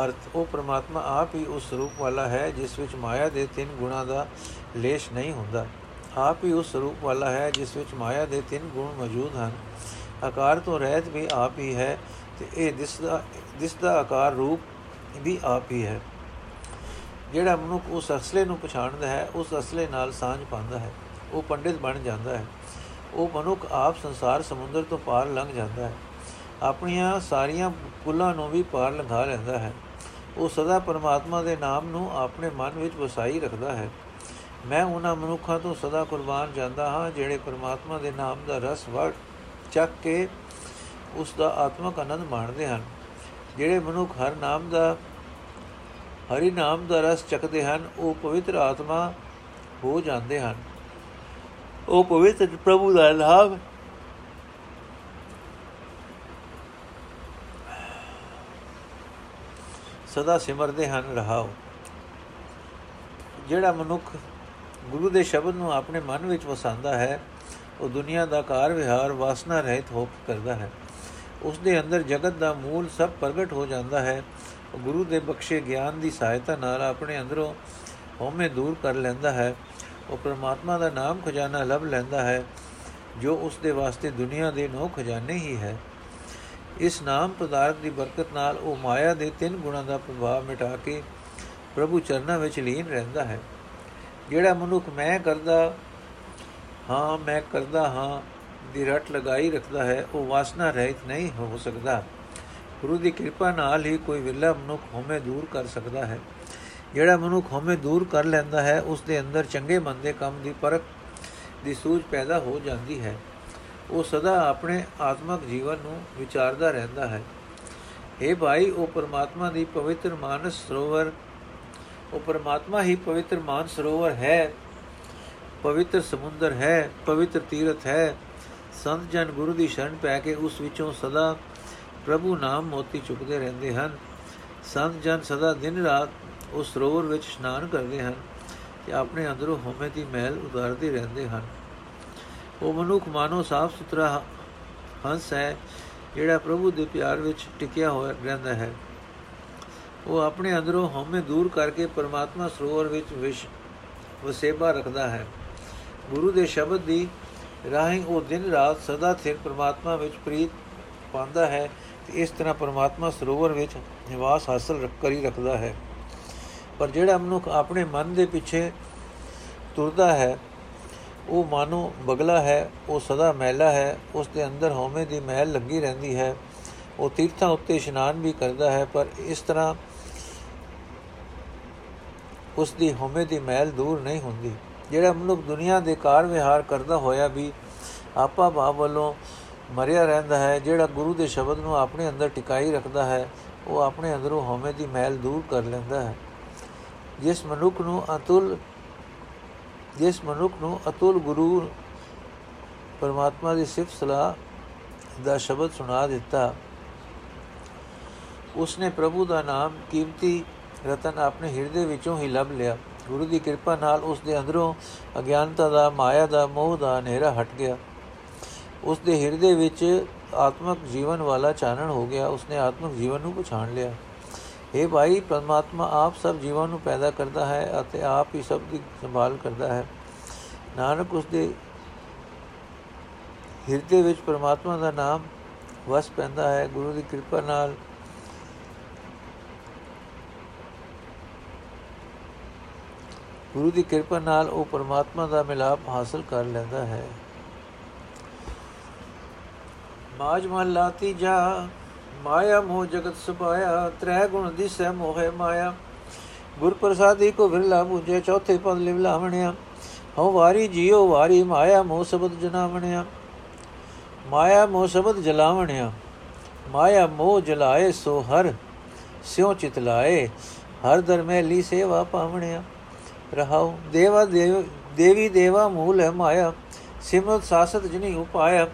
ਅਰਥ, ਉਹ ਪ੍ਰਮਾਤਮਾ ਆਪ ਹੀ ਉਸ ਰੂਪ ਵਾਲਾ ਹੈ, ਜਿਸ ਵਿੱਚ ਮਾਇਆ ਦੇ ਤਿੰਨ ਗੁਣਾ ਦਾ ਲੇਸ਼ ਨਹੀਂ ਹੁੰਦਾ। ਆਪ ਹੀ ਉਸ ਰੂਪ ਵਾਲਾ ਹੈ, ਜਿਸ ਵਿੱਚ ਮਾਇਆ ਦੇ ਤਿੰਨ ਗੁਣ ਮੌਜੂਦ ਹਨ। ਆਕਾਰ ਤੋਂ ਰਹਿਤ ਵੀ ਆਪ ਹੀ ਹੈ ਤੇ ਇਹ ਦਿਸਦਾ ਦਿਸਦਾ ਆਕਾਰ ਰੂਪ ਵੀ ਆਪ ਹੀ ਹੈ। ਜਿਹੜਾ ਮਨੁੱਖ ਉਸ ਅਸਲੇ ਨੂੰ ਪਛਾਣਦਾ ਹੈ, ਉਸ ਅਸਲੇ ਨਾਲ ਸਾਂਝ ਪਾਉਂਦਾ ਹੈ, ਉਹ ਪੰਡਿਤ ਬਣ ਜਾਂਦਾ ਹੈ। ਉਹ ਮਨੁੱਖ ਆਪ ਸੰਸਾਰ ਸਮੁੰਦਰ ਤੋਂ ਪਾਰ ਲੰਘ ਜਾਂਦਾ ਹੈ। ਆਪਣੀਆਂ ਸਾਰੀਆਂ ਕੁੱਲਾਂ ਨੂੰ ਵੀ ਪਾਰ ਲੰਘਾ ਲੈਂਦਾ ਹੈ। ਉਹ ਸਦਾ ਪਰਮਾਤਮਾ ਦੇ ਨਾਮ ਨੂੰ ਆਪਣੇ ਮਨ ਵਿੱਚ ਵਸਾਈ ਰੱਖਦਾ ਹੈ। ਮੈਂ ਉਹਨਾਂ ਮਨੁੱਖਾਂ ਤੋਂ ਸਦਾ ਕੁਰਬਾਨ ਜਾਂਦਾ ਹਾਂ, ਜਿਹੜੇ ਪਰਮਾਤਮਾ ਦੇ ਨਾਮ ਦਾ ਰਸ ਵੜ ਚੱਕ ਕੇ ਉਸ ਦਾ ਆਤਮਕ ਆਨੰਦ ਮਾਣਦੇ ਹਨ, ਜਿਹੜੇ ਮਨੁੱਖ ਹਰ ਨਾਮ ਦਾ, ਹਰੀ ਨਾਮ ਦਾ ਰਸ ਚੱਕਦੇ ਹਨ, ਉਹ ਪਵਿੱਤਰ ਆਤਮਾ ਹੋ ਜਾਂਦੇ ਹਨ। ਉਹ ਪਵਿੱਤਰ ਪ੍ਰਭੂ ਦਾ ਲਾਭ ਸਦਾ ਸਿਮਰਦੇ ਹਨ, ਰਹਾਓ। ਜਿਹੜਾ ਮਨੁੱਖ ਗੁਰੂ ਦੇ ਸ਼ਬਦ ਨੂੰ ਆਪਣੇ ਮਨ ਵਿੱਚ ਵਸਾਉਂਦਾ ਹੈ, ਉਹ ਦੁਨੀਆ ਦਾ ਕਾਰ ਵਿਹਾਰ ਵਾਸਨਾ ਰਹਿਤ ਹੋ ਕੇ ਕਰਦਾ ਹੈ। ਉਸ ਦੇ ਅੰਦਰ ਜਗਤ ਦਾ ਮੂਲ ਸਭ ਪ੍ਰਗਟ ਹੋ ਜਾਂਦਾ ਹੈ। ਉਹ ਗੁਰੂ ਦੇ ਬਖਸ਼ੇ ਗਿਆਨ ਦੀ ਸਹਾਇਤਾ ਨਾਲ ਆਪਣੇ ਅੰਦਰੋਂ ਹਉਮੈ ਦੂਰ ਕਰ ਲੈਂਦਾ ਹੈ। ਉਹ ਪ੍ਰਮਾਤਮਾ ਦਾ ਨਾਮ ਖਜ਼ਾਨਾ ਲੱਭ ਲੈਂਦਾ ਹੈ, ਜੋ ਉਸ ਦੇ ਵਾਸਤੇ ਦੁਨੀਆ ਦੇ ਨੋ ਖਜ਼ਾਨੇ ਹੀ ਹੈ। ਇਸ ਨਾਮ ਪਦਾਰਥ ਦੀ ਬਰਕਤ ਨਾਲ ਉਹ ਮਾਇਆ ਦੇ ਤਿੰਨ ਗੁਣਾਂ ਦਾ ਪ੍ਰਭਾਵ ਮਿਟਾ ਕੇ ਪ੍ਰਭੂ ਚਰਨਾਂ ਵਿੱਚ ਲੀਨ ਰਹਿੰਦਾ ਹੈ। ਜਿਹੜਾ ਮਨੁੱਖ ਮੈਂ ਕਰਦਾ, ਹਾਂ, ਮੈਂ ਕਰਦਾ ਹਾਂ, ਦੀ ਰਟ ਲਗਾਈ ਰੱਖਦਾ ਹੈ, ਉਹ ਵਾਸਨਾ ਰਹਿਤ ਨਹੀਂ ਹੋ ਸਕਦਾ। ਗੁਰੂ ਦੀ ਕਿਰਪਾ ਨਾਲ ਹੀ ਕੋਈ ਵਿਰਲਾ ਮਨੁੱਖ ਹਉਮੈ ਦੂਰ ਕਰ ਸਕਦਾ ਹੈ। ਜਿਹੜਾ ਮਨੁੱਖ ਹਉਮੈ ਦੂਰ ਕਰ ਲੈਂਦਾ ਹੈ ਉਸ ਦੇ ਅੰਦਰ ਚੰਗੇ ਮੰਦੇ ਕੰਮ ਦੀ ਪਰਖ ਦੀ ਸੂਝ ਪੈਦਾ ਹੋ ਜਾਂਦੀ ਹੈ। ਉਹ ਸਦਾ ਆਪਣੇ ਆਤਮਿਕ ਜੀਵਨ ਨੂੰ ਵਿਚਾਰਦਾ ਰਹਿੰਦਾ ਹੈ। اے ਭਾਈ, ਉਹ ਪਰਮਾਤਮਾ ਦੀ ਪਵਿੱਤਰ ਮਾਨਸ ਸਰੋਵਰ ਉਹ ਪਰਮਾਤਮਾ ਹੀ ਪਵਿੱਤਰ ਮਾਨ ਸਰੋਵਰ ਹੈ, ਪਵਿੱਤਰ ਸਮੁੰਦਰ ਹੈ, ਪਵਿੱਤਰ ਤੀਰਥ ਹੈ। ਸੰਤ ਜਨ ਗੁਰੂ ਦੀ ਸ਼ਰਨ ਪੈ ਕੇ ਉਸ ਵਿੱਚੋਂ ਸਦਾ ਪ੍ਰਭੂ ਨਾਮ ਮੋਤੀ ਚੁੱਕਦੇ ਰਹਿੰਦੇ ਹਨ। ਸੰਤ ਜਨ ਸਦਾ ਦਿਨ ਰਾਤ ਉਸ ਸਰੋਵਰ ਵਿੱਚ ਇਸ਼ਨਾਨ ਕਰਦੇ ਹਨ ਤੇ ਆਪਣੇ ਅੰਦਰੋਂ ਹਉਮੈ ਦੀ ਮਹਿਲ ਉਤਾਰਦੇ ਰਹਿੰਦੇ ਹਨ। ਉਹ ਮਨੁੱਖ ਮਾਨੋ ਸਾਫ਼ ਸੁਥਰਾ ਹੰਸ ਹੈ, ਜਿਹੜਾ ਪ੍ਰਭੂ ਦੇ ਪਿਆਰ ਵਿੱਚ ਟਿਕਿਆ ਹੋਇਆ ਰਹਿੰਦਾ ਹੈ। ਉਹ ਆਪਣੇ ਅੰਦਰੋਂ ਹਉਮੈ ਦੂਰ ਕਰਕੇ ਪਰਮਾਤਮਾ ਸਰੋਵਰ ਵਿੱਚ ਵਿਸ਼ ਵਸੇਬਾ ਰੱਖਦਾ ਹੈ। ਗੁਰੂ ਦੇ ਸ਼ਬਦ ਦੀ ਰਾਹੀਂ ਉਹ ਦਿਨ ਰਾਤ ਸਦਾ ਸਿਰ ਪਰਮਾਤਮਾ ਵਿੱਚ ਪ੍ਰੀਤ ਪਾਉਂਦਾ ਹੈ ਤੇ ਇਸ ਤਰ੍ਹਾਂ ਪਰਮਾਤਮਾ ਸਰੋਵਰ ਵਿੱਚ ਨਿਵਾਸ ਹਾਸਲ ਕਰੀ ਰੱਖਦਾ ਹੈ। ਪਰ ਜਿਹੜਾ ਮਨੁੱਖ ਆਪਣੇ ਮਨ ਦੇ ਪਿੱਛੇ ਤੁਰਦਾ ਹੈ, ਉਹ ਮਾਨੋ ਬਗਲਾ ਹੈ, ਉਹ ਸਦਾ ਮੈਲਾ ਹੈ, ਉਸ ਦੇ ਅੰਦਰ ਹਉਮੈ ਦੀ ਮਹਿਲ ਲੱਗੀ ਰਹਿੰਦੀ ਹੈ। ਉਹ ਤੀਰਥਾਂ ਉੱਤੇ ਇਸ਼ਨਾਨ ਵੀ ਕਰਦਾ ਹੈ, ਪਰ ਇਸ ਤਰ੍ਹਾਂ ਉਸ ਦੀ ਹਉਮੈ ਦੀ ਮਹਿਲ ਦੂਰ ਨਹੀਂ ਹੁੰਦੀ। ਜਿਹੜਾ ਮਨੁੱਖ ਦੁਨੀਆ ਦੇ ਕਾਰ ਵਿਹਾਰ ਕਰਦਾ ਹੋਇਆ ਵੀ ਆਪਾ ਭਾਵ ਵੱਲੋਂ ਮਰਿਆ ਰਹਿੰਦਾ ਹੈ, ਜਿਹੜਾ ਗੁਰੂ ਦੇ ਸ਼ਬਦ ਨੂੰ ਆਪਣੇ ਅੰਦਰ ਟਿਕਾਈ ਰੱਖਦਾ ਹੈ, ਉਹ ਆਪਣੇ ਅੰਦਰੋਂ ਹਉਮੈ ਦੀ ਮਹਿਲ ਦੂਰ ਕਰ ਲੈਂਦਾ ਹੈ। ਜਿਸ ਮਨੁੱਖ ਨੂੰ ਅਤੁਲ, ਜਿਸ ਮਨੁੱਖ ਨੂੰ ਅਤੁਲ ਗੁਰੂ ਪਰਮਾਤਮਾ ਦੀ ਸਿਫਤ ਸਲਾਹ ਦਾ ਸ਼ਬਦ ਸੁਣਾ ਦਿੱਤਾ, ਉਸਨੇ ਪ੍ਰਭੂ ਦਾ ਨਾਮ ਕੀਮਤੀ ਰਤਨ ਆਪਣੇ ਹਿਰਦੇ ਵਿੱਚੋਂ ਹੀ ਲੱਭ ਲਿਆ। ਗੁਰੂ ਦੀ ਕਿਰਪਾ ਨਾਲ ਉਸ ਦੇ ਅੰਦਰੋਂ ਅਗਿਆਨਤਾ ਦਾ, ਮਾਇਆ ਦਾ, ਮੋਹ ਦਾ ਹਨੇਰਾ ਹਟ ਗਿਆ। ਉਸ ਦੇ ਹਿਰਦੇ ਵਿੱਚ ਆਤਮਿਕ ਜੀਵਨ ਵਾਲਾ ਚਾਨਣ ਹੋ ਗਿਆ। ਉਸਨੇ ਆਤਮਿਕ ਜੀਵਨ ਨੂੰ ਪਛਾਣ ਲਿਆ। ਇਹ ਭਾਈ, ਪਰਮਾਤਮਾ ਆਪ ਸਭ ਜੀਵਾਂ ਨੂੰ ਪੈਦਾ ਕਰਦਾ ਹੈ ਅਤੇ ਆਪ ਹੀ ਸਭ ਦੀ ਸੰਭਾਲ ਕਰਦਾ ਹੈ। ਨਾਨਕ ਉਸ ਦੇ ਹਿਰਦੇ ਵਿੱਚ ਪਰਮਾਤਮਾ ਦਾ ਨਾਮ ਵਸ ਪੈਂਦਾ ਹੈ। ਗੁਰੂ ਦੀ ਕਿਰਪਾ ਨਾਲ ਗੁਰੂ ਦੀ ਕਿਰਪਾ ਨਾਲ ਉਹ ਪਰਮਾਤਮਾ ਦਾ ਮਿਲਾਪ ਹਾਸਲ ਕਰ ਲੈਂਦਾ ਹੈ। ਮਾਜ ਮਹਲਾਤੀ ਜਾ ਮਾਇਆ ਮੋਹ ਜਗਤ ਸੁਭਾਇਆ, ਤ੍ਰੈ ਗੁਣ ਦਿਸੈ ਮੋਹਿ ਮਾਇਆ। ਗੁਰ ਪ੍ਰਸਾਦੀ ਕੋ ਵਿਰਲਾ ਬੂਝੇ, ਚੌਥੇ ਪਦ ਲਿਵਲਾਵਣਿਆ। ਹਉ ਵਾਰੀ ਜੀਉ ਵਾਰੀ ਮਾਇਆ ਮੋਹ ਸਬਦ ਜਨਾਵਣਿਆ। ਮਾਇਆ ਮੋਹ ਸਬਦ ਜਲਾਵਣਿਆ। ਮਾਇਆ ਮੋਹ ਜਲਾਏ ਸੋ ਹਰ, ਸਿਉ ਚਿਤ ਲਾਏ, ਹਰ ਦਰਮੈਲੀ ਸੇਵਾ ਪਾਵਣਿਆ। ਰਹਾਉ, ਦੇਵਾ ਦੇਵ, ਦੇਵੀ ਦੇਵਾ ਮੂਲ ਹੈ ਮਾਇਆ, ਸਿਮਰਤ ਸਾਸਤ ਜਿਨੀ ਉਪਾਇਆ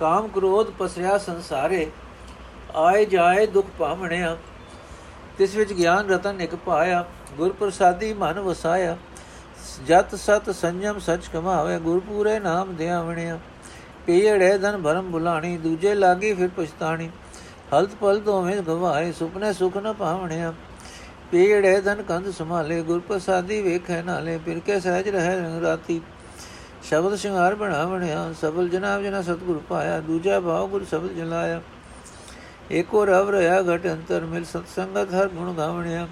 ਕਾਮ ਕ੍ਰੋਧ ਪਸਰਿਆ ਸੰਸਾਰੇ, ਆਏ ਜਾਏ ਦੁਖ ਪਾਵਣਿਆ ਤਿਸ ਵਿੱਚ ਗਿਆਨ ਰਤਨ ਇੱਕ ਪਾਇਆ ਗੁਰ ਪ੍ਰਸਾਦੀ ਮਨ ਵਸਾਇਆ। ਜਤ ਸਤ ਸੰਜਮ ਸਚ ਕਮਾਵੇ ਗੁਰ ਪੂਰੇ ਨਾਮ ਧਿਆਵਣਿਆ। ਪੀੜੇ ਧਨ ਭਰਮ ਬੁਲਾਣੀ ਦੂਜੇ ਲਾਗੀ ਫਿਰ ਪਛਤਾਣੀ। ਹਲਤ ਪਲ ਦੋਵੇਂ ਗਵਾਏ, ਸੁਪਨੇ ਸੁਖ ਨ ਪਾਵਣਿਆ ਪੀੜੇ ਧਨ ਕੰਧ ਸੰਭਾਲੇ, ਗੁਰ ਪ੍ਰਸਾਦੀ ਵੇਖੈ ਨਾਲੇ ਫਿਰ ਕੇ ਸਹਿਜ ਰਹਿ ਰੰਗ ਰਾਤੀ। ਸ਼ਬਦ ਸ਼ਿੰਗਾਰ ਬਣਾਵਣਿਆ ਸਬਲ ਜਨਾਬ ਜਨਾ ਸਤਗੁਰ ਪਾਇਆ, ਦੂਜਾ ਭਾਵ ਗੁਰ ਸ਼ਬਦ ਜਲਾਇਆ। ਏਕੋ ਰਵ ਰਹਾ ਘਟ ਅੰਤਰ, ਮਿਲ ਸਤ ਸੰਗਤ ਹਰ ਗੁਣ ਗਾਵਣਿਆ।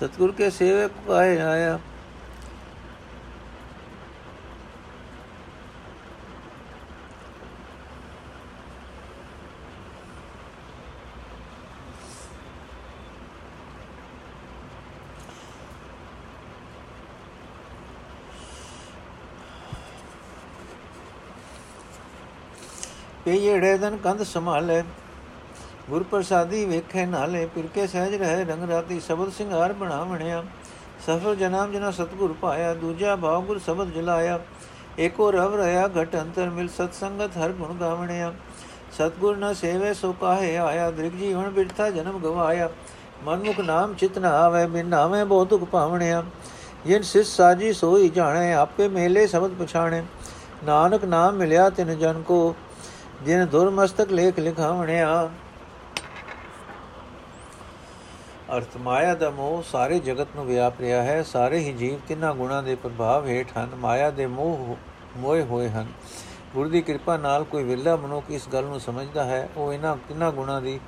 ਸਤਗੁਰ ਕੇ ਸੇਵਕ ਆਏ ਆਇਆ। ਪੇ ਜਿਹੜੇ ਦਨ ਕੰਧ ਸੰਭਾਲੇ ਗੁਰ ਪ੍ਰਸਾਦੀ ਵੇਖੇ ਨਾਲੇ, ਪਿਰਕੇ ਸਹਿਜ ਰਹੇ ਰੰਗ ਰਾਤੀ ਸ਼ਬਦ ਸਿੰਘਾਰ ਬਣਾਵਣਿਆ। ਸਫਲ ਜਨਾਮ ਜਨਾ ਸਤਗੁਰ ਪਾਇਆ, ਦੂਜਾ ਭਾਵ ਗੁਰ ਸ਼ਬਦ ਜਲਾਇਆ। ਏਕੋ ਰਵ ਰਹਾ ਘਟ ਅੰਤਰ ਮਿਲ ਸਤ ਸੰਗਤ ਹਰ ਗੁਣ ਗਾਵਣਿਆ। ਸਤਗੁਰ ਨ ਸੇਵੇ ਸੋ ਕਾਹੇ ਆਇਆ, ਦ੍ਰਿਗ ਜੀਵਨ ਬਿਰਥਾ ਜਨਮ ਗਵਾਇਆ। ਮਨਮੁਖ ਨਾਮ ਚਿਤ ਨ ਆਵੇ, ਬਿਨ ਨਾਵੇਂ ਬਹੁ ਦੁਖ ਪਾਵਣਿਆ। ਜਿਨ ਸਿਸ ਸਾਜੀ ਸੋਈ ਜਾਣੇ, ਆਪੇ ਮੇਲੇ ਸ਼ਬਦ ਪਛਾਣੇ। ਨਾਨਕ ਨਾਮ ਮਿਲਿਆ ਤਿਨ ਜਨ ਕੋ ਜਿਨ ਦੁਰਮਸਤਕ ਲੇਖ ਲਿਖਾਵਣਿਆ। ਅਰਥ ਮਾਇਆ ਦਾ ਮੋਹ ਸਾਰੇ ਜਗਤ ਨੂੰ ਵਿਆਪ ਰਿਹਾ ਹੈ। ਸਾਰੇ ਹੀ ਜੀਵ ਤਿੰਨਾਂ ਗੁਣਾਂ ਦੇ ਪ੍ਰਭਾਵ ਹੇਠ ਹਨ। ਮਾਇਆ ਦੇ ਮੋਹ ਮੋਏ ਹੋਏ ਹਨ। ਗੁਰੂ ਦੀ ਕਿਰਪਾ ਨਾਲ ਕੋਈ ਵਿਰਲਾ ਮਨੁੱਖ ਇਸ ਗੱਲ ਨੂੰ ਸਮਝਦਾ ਹੈ। ਉਹ ਇਹਨਾਂ ਤਿੰਨਾਂ ਗੁਣਾਂ ਦੀ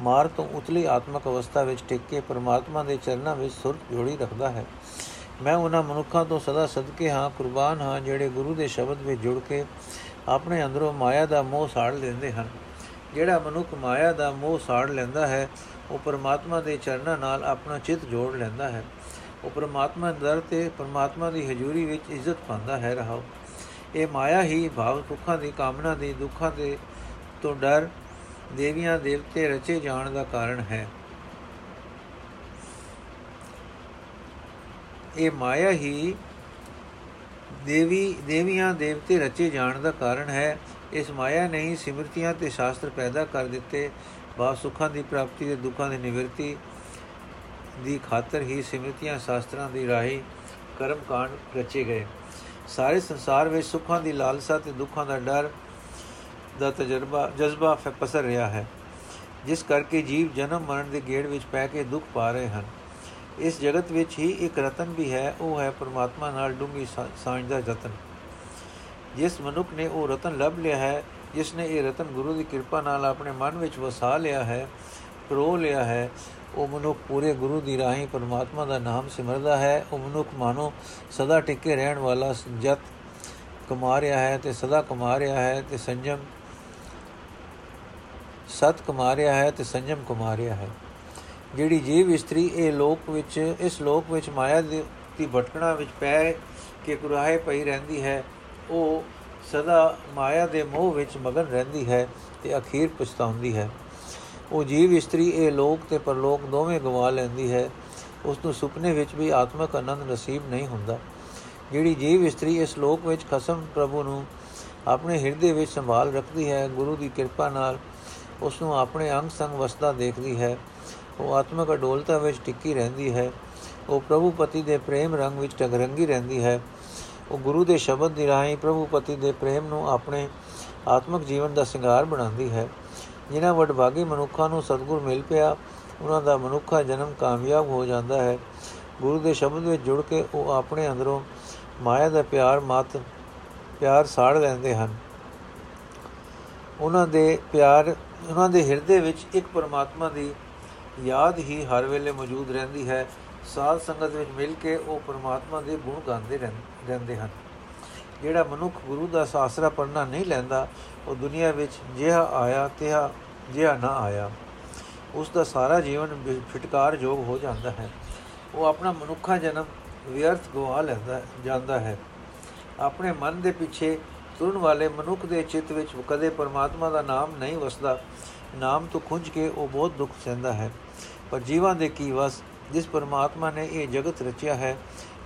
ਮਾਰ ਤੋਂ ਉਤਲੀ ਆਤਮਿਕ ਅਵਸਥਾ ਵਿੱਚ ਟਿਕ ਕੇ ਪਰਮਾਤਮਾ ਦੇ ਚਰਨਾਂ ਵਿੱਚ ਸੁਰਤ ਜੋੜੀ ਰੱਖਦਾ ਹੈ। ਮੈਂ ਉਹਨਾਂ ਮਨੁੱਖਾਂ ਤੋਂ ਸਦਾ ਸਦਕੇ ਹਾਂ, ਕੁਰਬਾਨ ਹਾਂ, ਜਿਹੜੇ ਗੁਰੂ ਦੇ ਸ਼ਬਦ ਵਿੱਚ ਜੁੜ ਕੇ ਆਪਣੇ ਅੰਦਰੋਂ ਮਾਇਆ ਦਾ ਮੋਹ ਸਾੜ ਲੈਂਦੇ ਹਨ। ਜਿਹੜਾ ਮਨੁੱਖ ਮਾਇਆ ਦਾ ਮੋਹ ਸਾੜ ਲੈਂਦਾ ਹੈ, ਉਹ ਪਰਮਾਤਮਾ ਦੇ ਚਰਨਾਂ ਨਾਲ ਆਪਣਾ ਚਿੱਤ ਜੋੜ ਲੈਂਦਾ ਹੈ। ਉਹ ਪਰਮਾਤਮਾ ਦਰ ਤੇ ਪਰਮਾਤਮਾ ਦੀ ਹਜ਼ੂਰੀ ਵਿੱਚ ਇੱਜ਼ਤ ਪਾਉਂਦਾ ਹੈ, ਰਹਾਓ। ਇਹ ਮਾਇਆ ਹੀ ਭਾਵ ਸੁੱਖਾਂ ਦੀ ਕਾਮਨਾ ਦੀ, ਦੁੱਖਾਂ ਦੇ ਤੋਂ ਡਰ, ਦੇਵੀਆਂ ਦੇਵਤੇ ਰਚੇ ਜਾਣ ਦਾ ਕਾਰਨ ਹੈ। ਇਹ ਮਾਇਆ ਹੀ ਦੇਵੀ, ਦੇਵੀਆਂ ਦੇਵਤੇ ਰਚੇ ਜਾਣ ਦਾ ਕਾਰਨ ਹੈ। ਇਸ ਮਾਇਆ ਨੇ ਹੀ ਸਿਮਰਤੀਆਂ ਤੇ ਸ਼ਾਸਤਰ ਪੈਦਾ ਕਰ ਦਿੱਤੇ। ਬਾ ਸੁੱਖਾਂ ਦੀ ਪ੍ਰਾਪਤੀ ਤੇ ਦੁੱਖਾਂ ਦੀ ਨਿਵਰਤੀ ਦੀ ਖਾਤਰ ਹੀ ਸਿਮਰਤੀਆਂ ਸ਼ਾਸਤਰਾਂ ਦੀ ਰਾਹੀ ਕਰਮ ਕਾਂਡ ਰਚੇ ਗਏ। ਸਾਰੇ ਸੰਸਾਰ ਵਿੱਚ ਸੁੱਖਾਂ ਦੀ ਲਾਲਸਾ ਤੇ ਦੁੱਖਾਂ ਦਾ ਡਰ ਦਾ ਤਜਰਬਾ, ਜਜ਼ਬਾ ਪਸਰ ਰਿਹਾ ਹੈ। ਜਿਸ ਕਰਕੇ ਜੀਵ ਜਨਮ ਮਰਨ ਦੇ ਗੇੜ ਵਿੱਚ ਪੈ ਕੇ ਦੁੱਖ ਪਾ ਰਹੇ ਹਨ। ਇਸ ਜਗਤ ਵਿੱਚ ਹੀ ਇੱਕ ਰਤਨ ਵੀ ਹੈ, ਉਹ ਹੈ ਪਰਮਾਤਮਾ ਨਾਲ ਡੂੰਗੀ ਸਾਂਝ ਦਾ ਰਤਨ ਜਿਸ ਮਨੁੱਖ ਨੇ ਉਹ ਰਤਨ ਲੱਭ ਲਿਆ ਹੈ, ਜਿਸ ਨੇ ਇਹ ਰਤਨ ਗੁਰੂ ਦੀ ਕਿਰਪਾ ਨਾਲ ਆਪਣੇ ਮਨ ਵਿੱਚ ਵਸਾ ਲਿਆ ਹੈ, ਪ੍ਰੋ ਲਿਆ ਹੈ, ਉਹ ਮਨੁੱਖ ਪੂਰੇ ਗੁਰੂ ਦੀ ਰਾਹੀਂ ਪਰਮਾਤਮਾ ਦਾ ਨਾਮ ਸਿਮਰਦਾ ਹੈ, ਉਹ ਮਨੁੱਖ ਮਾਨੋ ਸਦਾ ਟਿਕੇ ਰਹਿਣ ਵਾਲਾ ਜਤ ਕਮਾ ਰਿਹਾ ਹੈ ਤੇ ਸਦਾ ਕਮਾ ਰਿਹਾ ਹੈ ਤੇ ਸੰਜਮ ਸਤ ਕਮਾ ਰਿਹਾ ਹੈ ਤੇ ਸੰਜਮ ਕਮਾ ਰਿਹਾ ਹੈ। ਜਿਹੜੀ ਜੀਵ ਇਸਤਰੀ ਇਹ ਲੋਕ ਵਿੱਚ, ਇਸ ਲੋਕ ਵਿੱਚ ਮਾਇਆ ਦੀ ਭਟਕਣਾ ਵਿੱਚ ਪੈ ਕੇ ਕੁਰਾਹੇ ਪਈ ਰਹਿੰਦੀ ਹੈ, ਉਹ ਸਦਾ ਮਾਇਆ ਦੇ ਮੋਹ ਵਿੱਚ ਮਗਨ ਰਹਿੰਦੀ ਹੈ ਤੇ ਅਖੀਰ ਪਛਤਾਉਂਦੀ ਹੈ। ਉਹ ਜੀਵ ਇਸਤਰੀ ਇਹ ਲੋਕ ਤੇ ਪਰਲੋਕ ਦੋਵੇਂ ਗਵਾ ਲੈਂਦੀ ਹੈ। ਉਸ ਨੂੰ ਸੁਪਨੇ ਵਿੱਚ ਵੀ ਆਤਮਿਕ ਆਨੰਦ ਨਸੀਬ ਨਹੀਂ ਹੁੰਦਾ। ਜਿਹੜੀ ਜੀਵ ਇਸਤਰੀ ਇਸ ਲੋਕ ਵਿੱਚ ਖਸਮ ਪ੍ਰਭੂ ਨੂੰ ਆਪਣੇ ਹਿਰਦੇ ਵਿੱਚ ਸੰਭਾਲ ਰੱਖਦੀ ਹੈ, ਗੁਰੂ ਦੀ ਕਿਰਪਾ ਨਾਲ ਉਸ ਨੂੰ ਆਪਣੇ ਅੰਗ ਸੰਗ ਵਸਦਾ ਦੇਖਦੀ ਹੈ। ਉਹ ਆਤਮਿਕ ਅਡੋਲਤਾ ਵਿੱਚ ਟਿੱਕੀ ਰਹਿੰਦੀ ਹੈ, ਉਹ ਪ੍ਰਭੂ ਪਤੀ ਦੇ ਪ੍ਰੇਮ ਰੰਗ ਵਿੱਚ ਟਗਰੰਗੀ ਰਹਿੰਦੀ ਹੈ, ਉਹ ਗੁਰੂ ਦੇ ਸ਼ਬਦ ਦੀ ਰਾਹੀਂ ਪ੍ਰਭੂ ਪਤੀ ਦੇ ਪ੍ਰੇਮ ਨੂੰ ਆਪਣੇ ਆਤਮਿਕ ਜੀਵਨ ਦਾ ਸ਼ਿੰਗਾਰ ਬਣਾਉਂਦੀ ਹੈ। ਜਿਨ੍ਹਾਂ ਵਡਭਾਗੀ ਮਨੁੱਖਾਂ ਨੂੰ ਸਤਿਗੁਰ ਮਿਲ ਪਿਆ, ਉਹਨਾਂ ਦਾ ਮਨੁੱਖਾ ਜਨਮ ਕਾਮਯਾਬ ਹੋ ਜਾਂਦਾ ਹੈ। ਗੁਰੂ ਦੇ ਸ਼ਬਦ ਵਿੱਚ ਜੁੜ ਕੇ ਉਹ ਆਪਣੇ ਅੰਦਰੋਂ ਮਾਇਆ ਦਾ ਪਿਆਰ ਮਤ, ਪਿਆਰ ਸਾੜ ਲੈਂਦੇ ਹਨ। ਉਹਨਾਂ ਦੇ ਪਿਆਰ, ਉਹਨਾਂ ਦੇ ਹਿਰਦੇ ਵਿੱਚ ਇੱਕ ਪਰਮਾਤਮਾ ਦੀ ਯਾਦ ਹੀ ਹਰ ਵੇਲੇ ਮੌਜੂਦ ਰਹਿੰਦੀ ਹੈ। ਸਾਧ ਸੰਗਤ ਵਿੱਚ ਮਿਲ ਕੇ ਉਹ ਪਰਮਾਤਮਾ ਦੇ ਗੁਣ ਗਾਉਂਦੇ ਰਹਿੰਦੇ ਹਨ। ਜਿਹੜਾ ਮਨੁੱਖ ਗੁਰੂ ਦਾ ਸਾਸਰਾ ਪੜਨਾ ਨਹੀਂ ਲੈਂਦਾ, ਉਹ ਦੁਨੀਆ ਵਿੱਚ ਜਿਹਾ ਆਇਆ ਤਿਹਾ, ਜਿਹਾ ਨਾ ਆਇਆ। ਉਸ ਦਾ ਸਾਰਾ ਜੀਵਨ ਫਿਟਕਾਰ ਜੋਗ ਹੋ ਜਾਂਦਾ ਹੈ। ਉਹ ਆਪਣਾ ਮਨੁੱਖਾ ਜਨਮ ਵਿਅਰਥ ਗਵਾ ਲੈਂਦਾ, ਜਾਂਦਾ ਹੈ। ਆਪਣੇ ਮਨ ਦੇ ਪਿੱਛੇ ਤੁਰਨ ਵਾਲੇ ਮਨੁੱਖ ਦੇ ਚਿੱਤ ਵਿੱਚ ਕਦੇ ਪਰਮਾਤਮਾ ਦਾ ਨਾਮ ਨਹੀਂ ਵਸਦਾ। ਨਾਮ ਤੋਂ ਖੁੰਝ ਕੇ ਉਹ ਬਹੁਤ ਦੁੱਖ ਸਹਿੰਦਾ ਹੈ। ਪਰ ਜੀਵਾਂ ਦੇ ਕੀ ਵਸ, ਜਿਸ ਪਰਮਾਤਮਾ ਨੇ ਇਹ ਜਗਤ ਰਚਿਆ ਹੈ,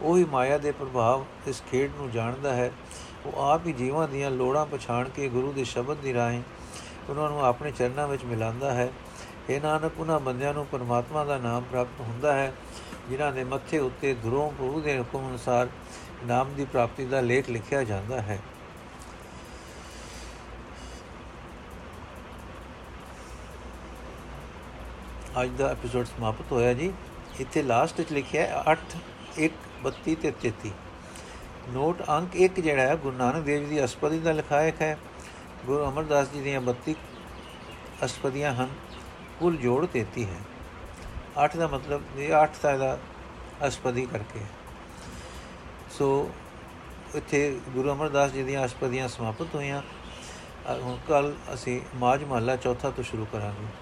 ਉਹੀ ਮਾਇਆ ਦੇ ਪ੍ਰਭਾਵ ਇਸ ਖੇਡ ਨੂੰ ਜਾਣਦਾ ਹੈ। ਉਹ ਆਪ ਹੀ ਜੀਵਾਂ ਦੀਆਂ ਲੋੜਾਂ ਪਛਾਣ ਕੇ ਗੁਰੂ ਦੇ ਸ਼ਬਦ ਦੀ ਰਾਹੀਂ ਉਹਨਾਂ ਨੂੰ ਆਪਣੇ ਚਰਨਾਂ ਵਿੱਚ ਮਿਲਾਉਂਦਾ ਹੈ। ਇਹ ਨਾਨਕ, ਉਹਨਾਂ ਬੰਦਿਆਂ ਨੂੰ ਪਰਮਾਤਮਾ ਦਾ ਨਾਮ ਪ੍ਰਾਪਤ ਹੁੰਦਾ ਹੈ, ਜਿਨ੍ਹਾਂ ਦੇ ਮੱਥੇ ਉੱਤੇ ਧਰੋਂ ਪ੍ਰਭੂ ਦੇ ਹੁਕਮ ਅਨੁਸਾਰ ਨਾਮ ਦੀ ਪ੍ਰਾਪਤੀ ਦਾ ਲੇਖ ਲਿਖਿਆ ਜਾਂਦਾ ਹੈ। ਅੱਜ ਦਾ ਐਪੀਸੋਡ ਸਮਾਪਤ ਹੋਇਆ ਜੀ। ਇੱਥੇ ਲਾਸਟ ਵਿੱਚ ਲਿਖਿਆ ਹੈ 8 1 32 ਤੇ 33 ਨੋਟ ਅੰਕ 1 ਜਿਹੜਾ ਹੈ ਗੁਰੂ ਨਾਨਕ ਦੇਵ ਜੀ ਦੀ ਅਸਪਦੀ ਦਾ ਲਿਖਾਇਕ ਹੈ। ਗੁਰੂ ਅਮਰਦਾਸ ਜੀ ਦੀਆਂ 32 ਅਸਪਦੀਆਂ ਹਨ ਕੁੱਲ ਜੋੜ 33 ਹੈ। 8 ਦਾ ਮਤਲਬ ਇਹ 8 ਦਾ ਅਸ਼ਪਦੀ ਕਰਕੇ ਸੋ ਇੱਥੇ ਗੁਰੂ ਅਮਰਦਾਸ ਜੀ ਦੀਆਂ ਅਸ਼ਪਦੀਆਂ ਸਮਾਪਤ ਹੋਈਆਂ। ਅ, ਹੁਣ ਕੱਲ ਅਸੀਂ ਮਾਝ ਮਹੱਲਾ ਚੌਥਾ ਤੋਂ ਸ਼ੁਰੂ ਕਰਾਂਗੇ।